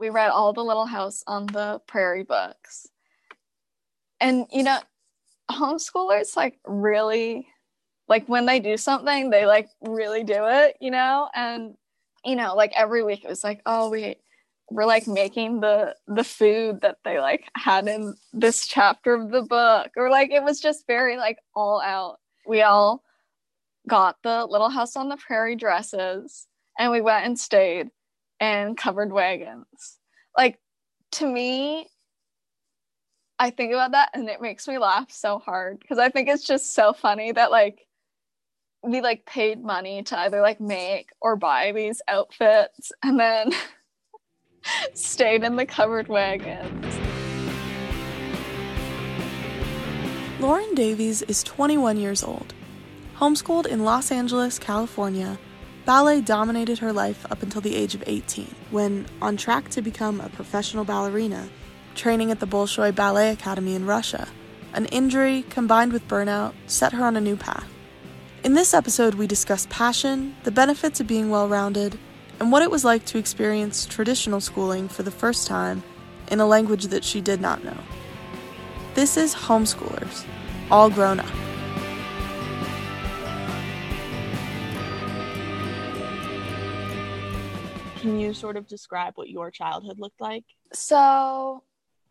we read all the Little House on the Prairie books. And you know, homeschoolers like really like when they do something, they like really do it, you know? And you know, like every week it was like, oh, we we're like making the the food that they like had in this chapter of the book or like it was just very like all out we all got the little house on the prairie dresses and we went and stayed in covered wagons like to me i think about that and it makes me laugh so hard because i think it's just so funny that like we like paid money to either like make or buy these outfits and then stayed in the covered wagons. Lauren Davies is 21 years old. Homeschooled in Los Angeles, California, ballet dominated her life up until the age of 18, when, on track to become a professional ballerina, training at the Bolshoi Ballet Academy in Russia, an injury combined with burnout set her on a new path. In this episode, we discuss passion, the benefits of being well rounded, and what it was like to experience traditional schooling for the first time in a language that she did not know. This is Homeschoolers, all grown up. Can you sort of describe what your childhood looked like? So,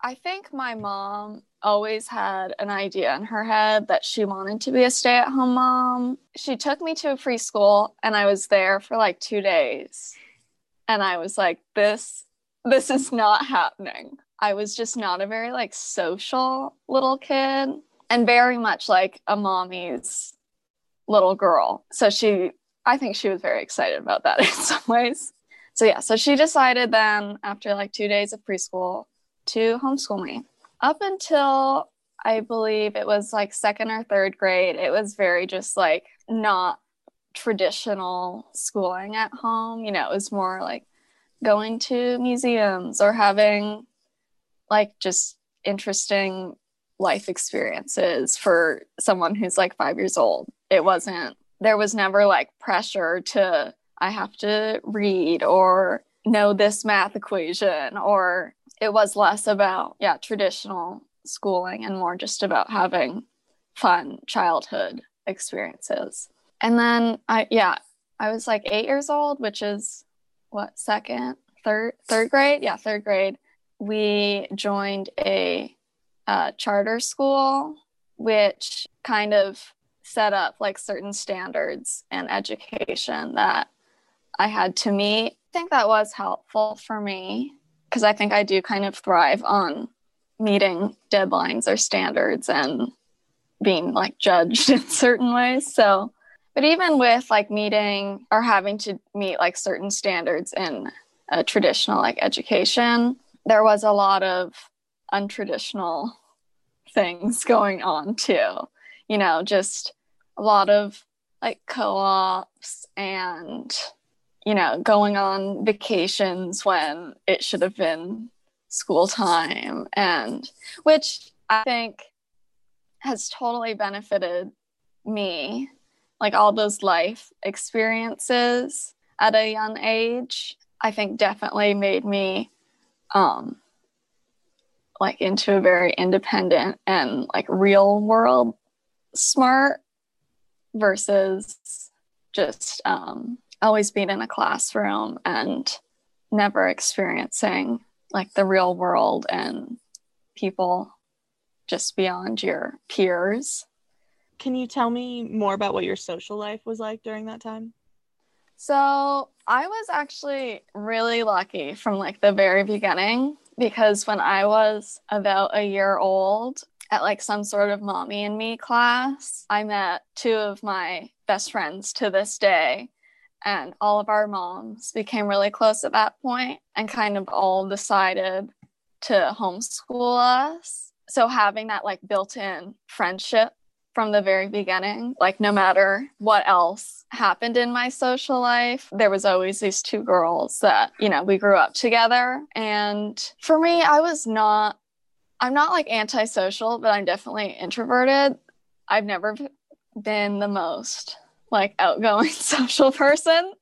I think my mom always had an idea in her head that she wanted to be a stay at home mom. She took me to a preschool and I was there for like 2 days. And I was like this this is not happening. I was just not a very like social little kid and very much like a mommy's little girl. So she I think she was very excited about that in some ways. So yeah, so she decided then after like 2 days of preschool to homeschool me. Up until I believe it was like second or third grade, it was very just like not traditional schooling at home. You know, it was more like going to museums or having like just interesting life experiences for someone who's like five years old. It wasn't, there was never like pressure to, I have to read or know this math equation or it was less about yeah traditional schooling and more just about having fun childhood experiences. And then i yeah i was like eight years old which is what second third third grade? Yeah third grade. We joined a uh, charter school which kind of set up like certain standards and education that i had to meet i think that was helpful for me because I think I do kind of thrive on meeting deadlines or standards and being like judged in certain ways. So, but even with like meeting or having to meet like certain standards in a traditional like education, there was a lot of untraditional things going on too. You know, just a lot of like co ops and you know, going on vacations when it should have been school time. And which I think has totally benefited me like all those life experiences at a young age I think definitely made me um like into a very independent and like real world smart versus just um always being in a classroom and never experiencing like the real world and people just beyond your peers. Can you tell me more about what your social life was like during that time? So, I was actually really lucky from like the very beginning because when I was about a year old at like some sort of mommy and me class, I met two of my best friends to this day and all of our moms became really close at that point and kind of all decided to homeschool us. So having that like built-in friendship from the very beginning, like no matter what else happened in my social life, there was always these two girls that, you know, we grew up together. And for me, I was not I'm not like antisocial, but I'm definitely introverted. I've never been the most like outgoing social person.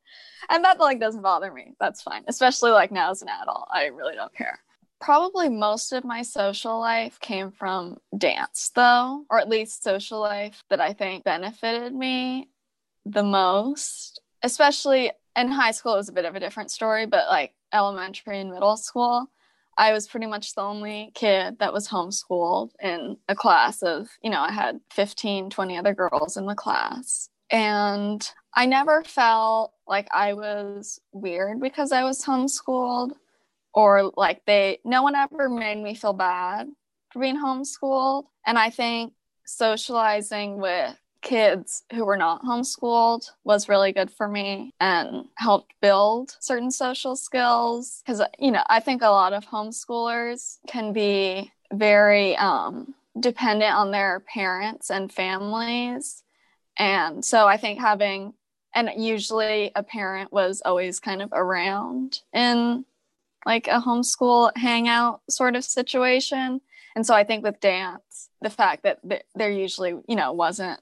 and that like doesn't bother me. That's fine. Especially like now as an adult, I really don't care. Probably most of my social life came from dance, though, or at least social life that I think benefited me the most. Especially in high school, it was a bit of a different story, but like elementary and middle school, I was pretty much the only kid that was homeschooled in a class of, you know, I had 15, 20 other girls in the class. And I never felt like I was weird because I was homeschooled or like they no one ever made me feel bad for being homeschooled. And i think socializing with kids who were not homeschooled was really good for me and helped build certain social skills. Because you know i think a lot of homeschoolers can be very um, dependent on their parents and families and so i think having and usually a parent was always kind of around in like a homeschool hangout sort of situation. And so I think with dance, the fact that there usually, you know, wasn't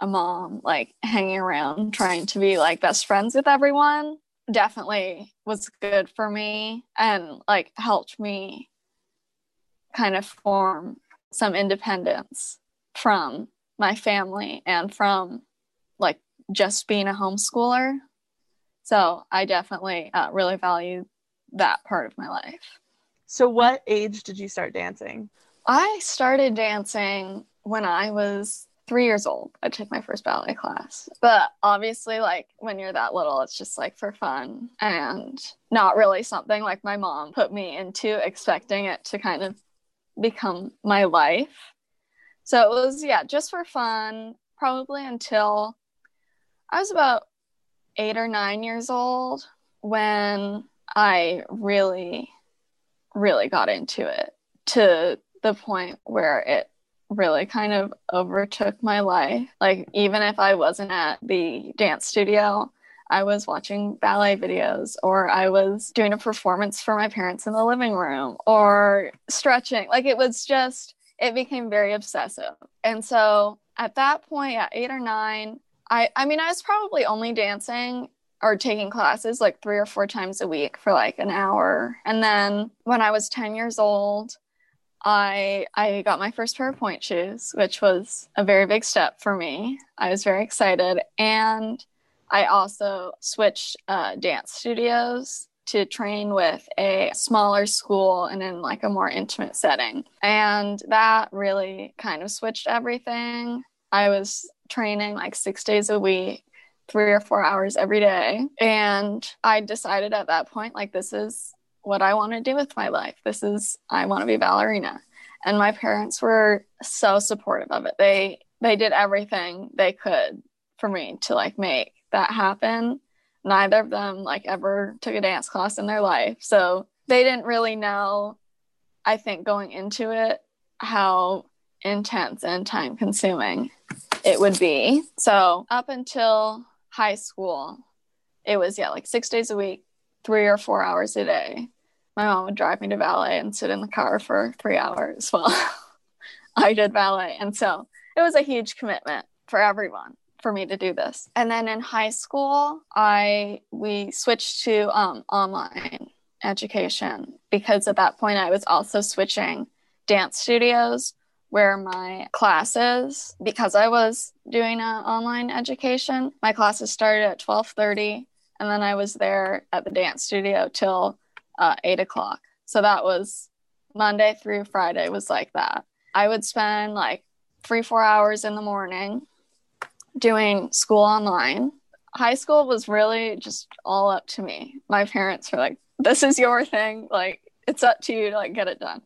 a mom like hanging around trying to be like best friends with everyone definitely was good for me and like helped me kind of form some independence from my family and from like just being a homeschooler. So I definitely uh, really value that part of my life. So, what age did you start dancing? I started dancing when I was three years old. I took my first ballet class. But obviously, like when you're that little, it's just like for fun and not really something like my mom put me into, expecting it to kind of become my life. So it was, yeah, just for fun, probably until I was about eight or nine years old when I really, really got into it to the point where it really kind of overtook my life. Like, even if I wasn't at the dance studio, I was watching ballet videos or I was doing a performance for my parents in the living room or stretching. Like, it was just, it became very obsessive. And so at that point, at eight or nine, I, I mean, I was probably only dancing or taking classes like three or four times a week for like an hour. And then when I was 10 years old, I I got my first pair of pointe shoes, which was a very big step for me. I was very excited, and I also switched uh, dance studios to train with a smaller school and in like a more intimate setting, and that really kind of switched everything. I was training like six days a week three or four hours every day. And I decided at that point, like, this is what I want to do with my life. This is, I want to be ballerina. And my parents were so supportive of it. They, they did everything they could for me to like make that happen. Neither of them like ever took a dance class in their life. So they didn't really know, I think, going into it, how intense and time consuming it would be. So up until high school, it was, yeah, like six days a week, three or four hours a day. My mom would drive me to ballet and sit in the car for three hours while I did ballet. And so it was a huge commitment for everyone for me to do this. And then in high school, I we switched to um, online education because at that point I was also switching dance studios where my classes because i was doing an online education my classes started at 12.30 and then i was there at the dance studio till uh, 8 o'clock so that was monday through friday was like that i would spend like three four hours in the morning doing school online high school was really just all up to me my parents were like this is your thing like it's up to you to like get it done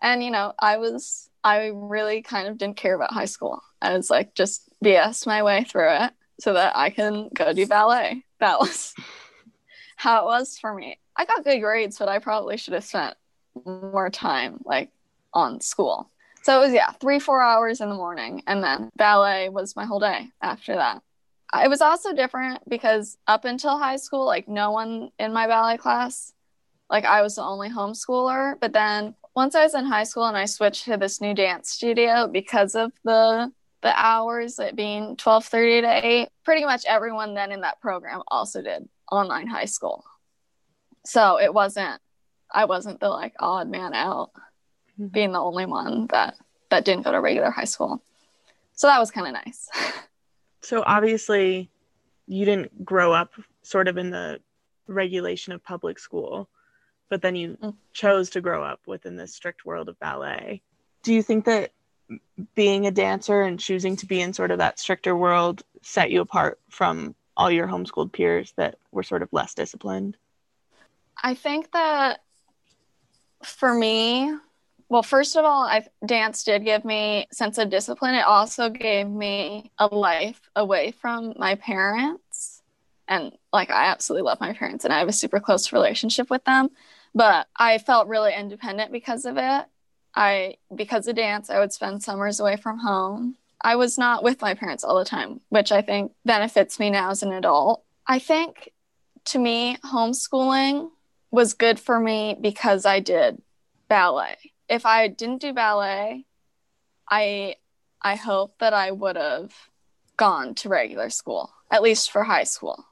and you know i was I really kind of didn't care about high school. I was like, just BS my way through it so that I can go do ballet. That was how it was for me. I got good grades, but I probably should have spent more time like on school. So it was, yeah, three, four hours in the morning. And then ballet was my whole day after that. Uh, it was also different because up until high school, like no one in my ballet class, like I was the only homeschooler. But then once I was in high school and I switched to this new dance studio because of the the hours it being 12:30 to 8 pretty much everyone then in that program also did online high school. So it wasn't I wasn't the like odd man out mm-hmm. being the only one that that didn't go to regular high school. So that was kind of nice. so obviously you didn't grow up sort of in the regulation of public school, but then you mm. chose to grow up within this strict world of ballet. Do you think that being a dancer and choosing to be in sort of that stricter world set you apart from all your homeschooled peers that were sort of less disciplined? I think that for me, well, first of all, I dance did give me sense of discipline. It also gave me a life away from my parents. And like I absolutely love my parents and I have a super close relationship with them, but I felt really independent because of it. I because of dance, I would spend summers away from home. I was not with my parents all the time, which I think benefits me now as an adult. I think to me, homeschooling was good for me because I did ballet. If I didn't do ballet, I I hope that I would have gone to regular school, at least for high school.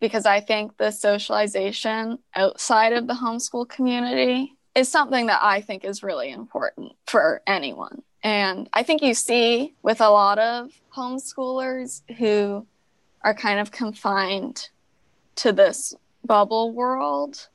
Because I think the socialization outside of the homeschool community is something that I think is really important for anyone. And I think you see with a lot of homeschoolers who are kind of confined to this bubble world,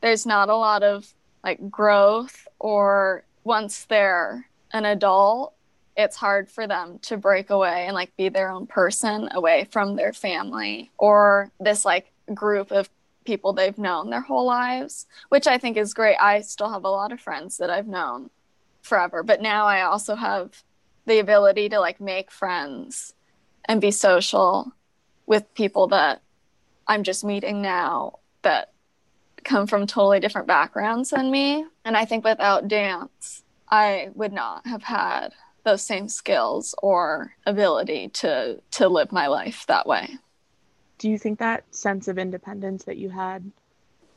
there's not a lot of like growth or once they're an adult, it's hard for them to break away and like be their own person away from their family or this like group of people they've known their whole lives, which I think is great. I still have a lot of friends that I've known forever, but now I also have the ability to like make friends and be social with people that I'm just meeting now that come from totally different backgrounds than me. And I think without dance, I would not have had those same skills or ability to to live my life that way do you think that sense of independence that you had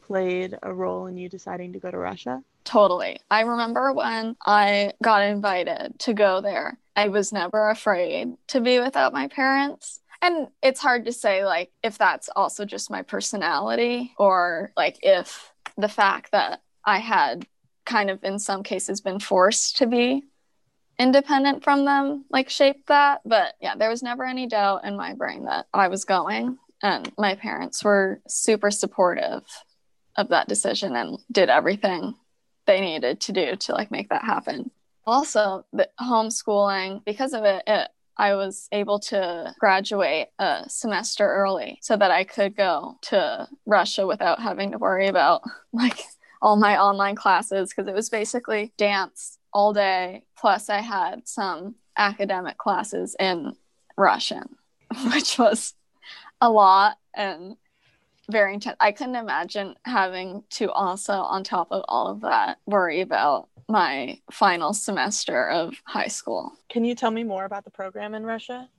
played a role in you deciding to go to Russia? Totally. I remember when I got invited to go there, I was never afraid to be without my parents. And it's hard to say, like, if that's also just my personality or like if the fact that I had kind of in some cases been forced to be independent from them like shaped that. But yeah there was never any doubt in my brain that i was going. And my parents were super supportive of that decision and did everything they needed to do to like make that happen. Also the homeschooling because of it, it I was able to graduate a semester early so that I could go to Russia without having to worry about like all my online classes because it was basically dance all day. Plus, I had some academic classes in Russian, which was a lot and very intense. I couldn't imagine having to also, on top of all of that, worry about my final semester of high school. Can you tell me more about the program in Russia?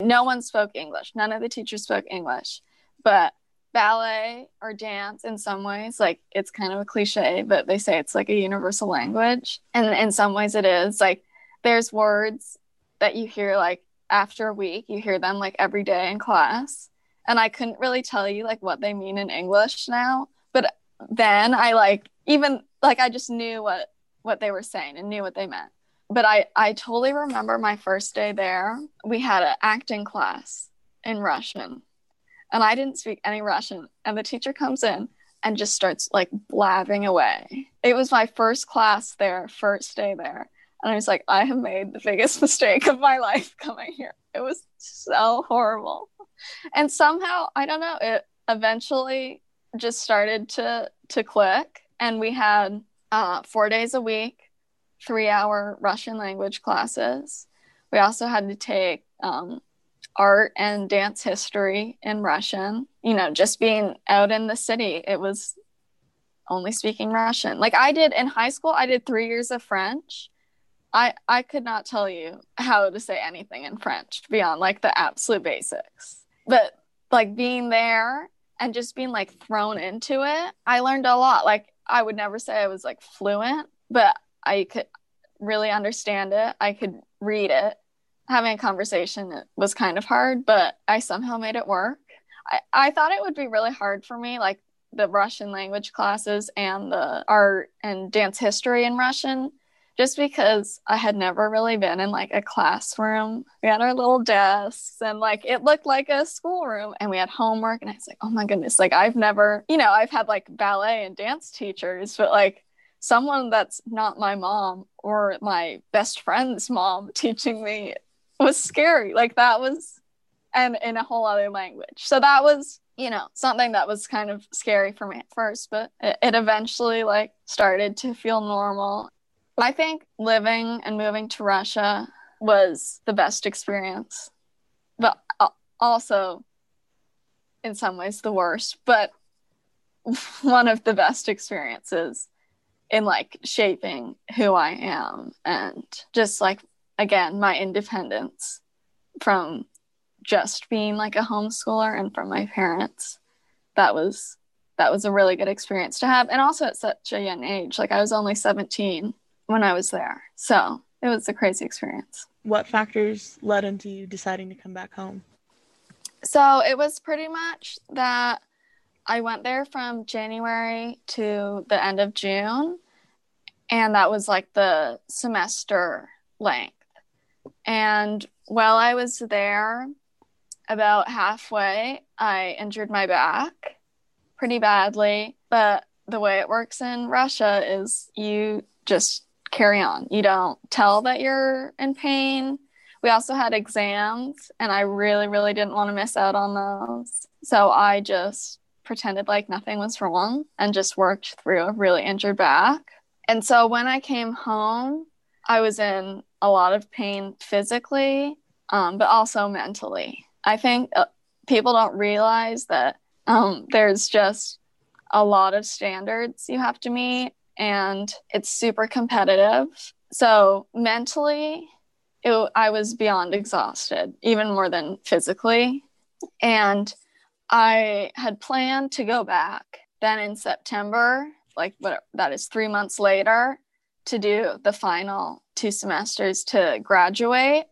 No one spoke English. None of the teachers spoke English. But ballet or dance, in some ways, like it's kind of a cliche, but they say it's like a universal language. And in some ways, it is. Like there's words that you hear like after a week, you hear them like every day in class and I couldn't really tell you like what they mean in English now. But then I like even like I just knew what what they were saying and knew what they meant. But I I totally remember my first day there. We had an acting class in Russian, and I didn't speak any Russian. And the teacher comes in and just starts like blabbing away. It was my first class there, first day there. And I was like, I have made the biggest mistake of my life coming here. It was so horrible and somehow i don't know it eventually just started to to click. And we had uh, four days a week three hour russian language classes. We also had to take um, art and dance history in russian. You know just being out in the city it was only speaking russian. Like i did in high school i did three years of french. I I could not tell you how to say anything in French beyond like the absolute basics but like being there and just being like thrown into it, I learned a lot. Like I would never say I was like fluent, but I could really understand it. I could read it. Having a conversation it was kind of hard, but I somehow made it work. I, I thought it would be really hard for me, like the Russian language classes and the art and dance history in Russian, just because I had never really been in like a classroom. We had our little desks and like it looked like a schoolroom and we had homework. And I was like, oh my goodness, like I've never, you know, I've had like ballet and dance teachers, but like someone that's not my mom or my best friend's mom teaching me was scary. Like that was, and in a whole other language. So that was you know something that was kind of scary for me at first but it, it eventually like started to feel normal i think living and moving to russia was the best experience but also in some ways the worst but one of the best experiences in like shaping who i am and just like again my independence from just being like a homeschooler and from my parents. That was that was a really good experience to have. And also at such a young age like i was only 17 when i was there. So it was a crazy experience. What factors led into you deciding to come back home? So it was pretty much that i went there from january to the end of june and that was like the semester length. And while i was there about halfway, I injured my back pretty badly. But the way it works in Russia is you just carry on. You don't tell that you're in pain. We also had exams, and I really, really didn't want to miss out on those. So I just pretended like nothing was wrong and just worked through a really injured back. And so when I came home, I was in a lot of pain physically, um, but also mentally. I think uh, people don't realize that um, there's just a lot of standards you have to meet and it's super competitive. So mentally, it, I was beyond exhausted, even more than physically. And I had planned to go back then in September, like what that is three months later, to do the final two semesters to graduate.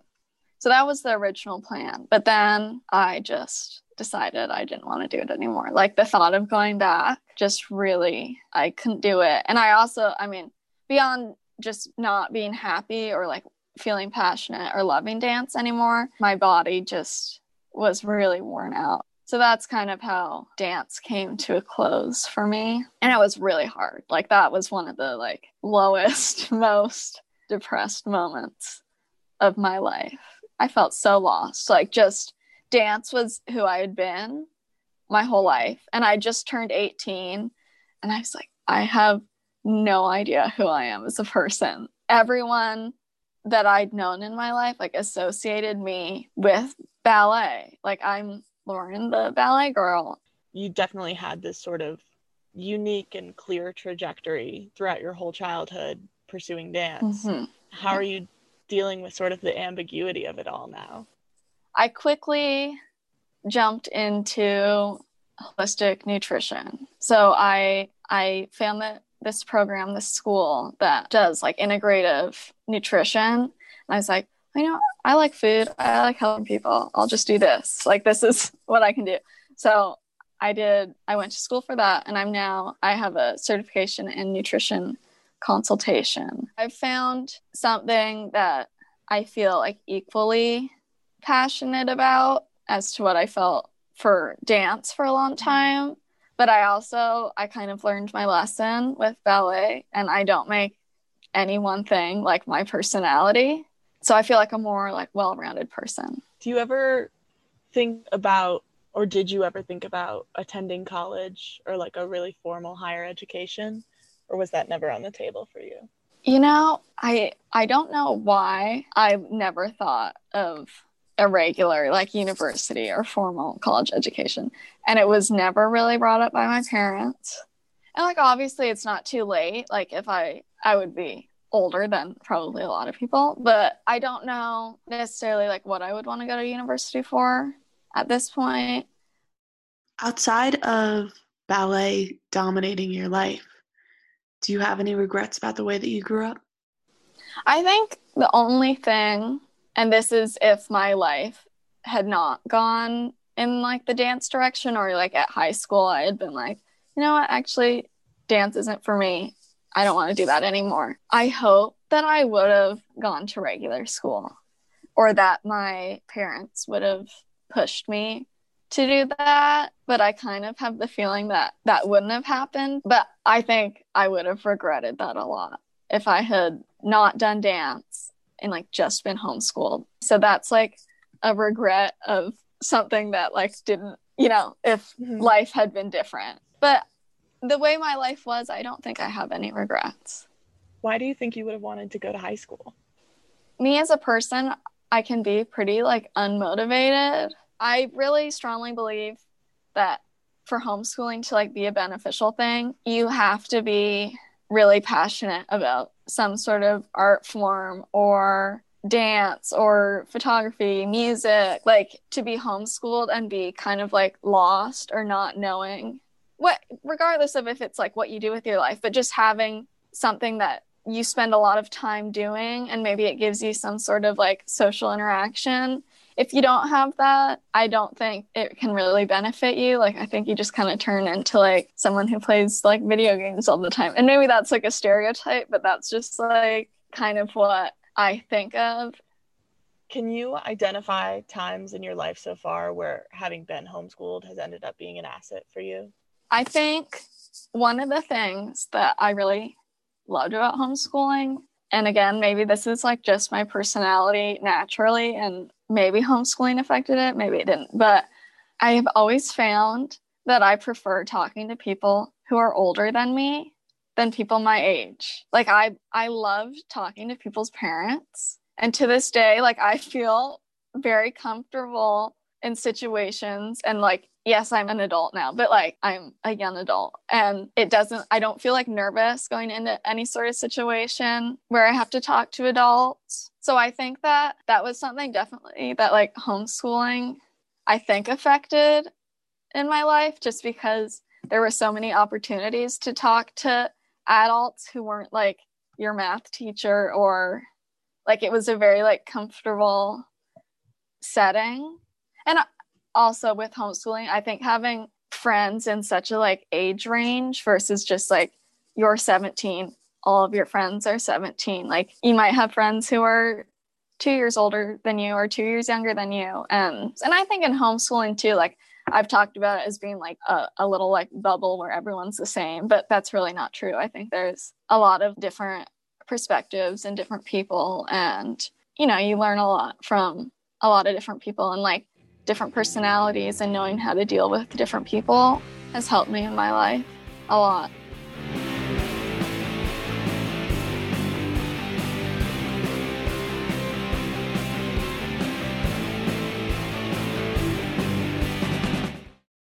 So that was the original plan. But then I just decided I didn't want to do it anymore. Like the thought of going back just really, I couldn't do it. And I also, I mean, beyond just not being happy or like feeling passionate or loving dance anymore, my body just was really worn out. So that's kind of how dance came to a close for me. And it was really hard. Like that was one of the like lowest, most depressed moments of my life. I felt so lost. Like just dance was who I had been my whole life. And I just turned 18 and I was like, I have no idea who I am as a person. Everyone that I'd known in my life like associated me with ballet. Like I'm Lauren, the ballet girl. You definitely had this sort of unique and clear trajectory throughout your whole childhood pursuing dance. Mm-hmm. How are you dealing with sort of the ambiguity of it all now? I quickly jumped into holistic nutrition. So I I found that this program, this school that does like integrative nutrition. And I was like, you know, I like food. I like helping people. I'll just do this. Like this is what I can do. So I did I went to school for that and I'm now I have a certification in nutrition consultation. I've found something that I feel like equally passionate about as to what I felt for dance for a long mm-hmm. time. But I also, I kind of learned my lesson with ballet, and I don't make any one thing like my personality. So I feel like a more like well-rounded person. Do you ever think about or did you ever think about attending college or like a really formal higher education? or was that never on the table for you? You know, I I don't know why I never thought of a regular like university or formal college education and it was never really brought up by my parents. And like obviously it's not too late like if I I would be older than probably a lot of people, but I don't know necessarily like what I would want to go to university for at this point. Outside of ballet dominating your life, do you have any regrets about the way that you grew up? I think the only thing, and this is if my life had not gone in like the dance direction or like at high school I had been like, you know what, actually dance isn't for me. I don't want to do that anymore. I hope that I would have gone to regular school or that my parents would have pushed me to do that. But I kind of have the feeling that that wouldn't have happened. But I think I would have regretted that a lot if I had not done dance and like just been homeschooled. So that's like a regret of something that like didn't, you know, if mm-hmm. life had been different. But the way my life was, I don't think I have any regrets. Why do you think you would have wanted to go to high school? Me as a person, I can be pretty like unmotivated. I really strongly believe that for homeschooling to like be a beneficial thing, you have to be really passionate about some sort of art form or dance or photography, music, like to be homeschooled and be kind of like lost or not knowing what regardless of if it's like what you do with your life, but just having something that you spend a lot of time doing and maybe it gives you some sort of like social interaction. If you don't have that, I don't think it can really benefit you. Like I think you just kind of turn into like someone who plays like video games all the time. And maybe that's like a stereotype, but that's just like kind of what I think of. Can you identify times in your life so far where having been homeschooled has ended up being an asset for you? I think one of the things that I really loved about homeschooling, and again, maybe this is like just my personality naturally, and maybe homeschooling affected it, maybe it didn't, but I have always found that I prefer talking to people who are older than me than people my age. Like I I loved talking to people's parents. And to this day, like I feel very comfortable in situations and like yes, I'm an adult now, but like I'm a young adult and it doesn't, I don't feel like nervous going into any sort of situation where I have to talk to adults. So I think that that was something definitely that like homeschooling, I think affected in my life just because there were so many opportunities to talk to adults who weren't like your math teacher or like it was a very like comfortable setting. And also with homeschooling, I think having friends in such a like age range versus just like you're 17, all of your friends are 17. Like you might have friends who are two years older than you or two years younger than you. And and I think in homeschooling too, like I've talked about it as being like a, a little like bubble where everyone's the same, but that's really not true. I think there's a lot of different perspectives and different people and you know, you learn a lot from a lot of different people and like different personalities and knowing how to deal with different people has helped me in my life a lot.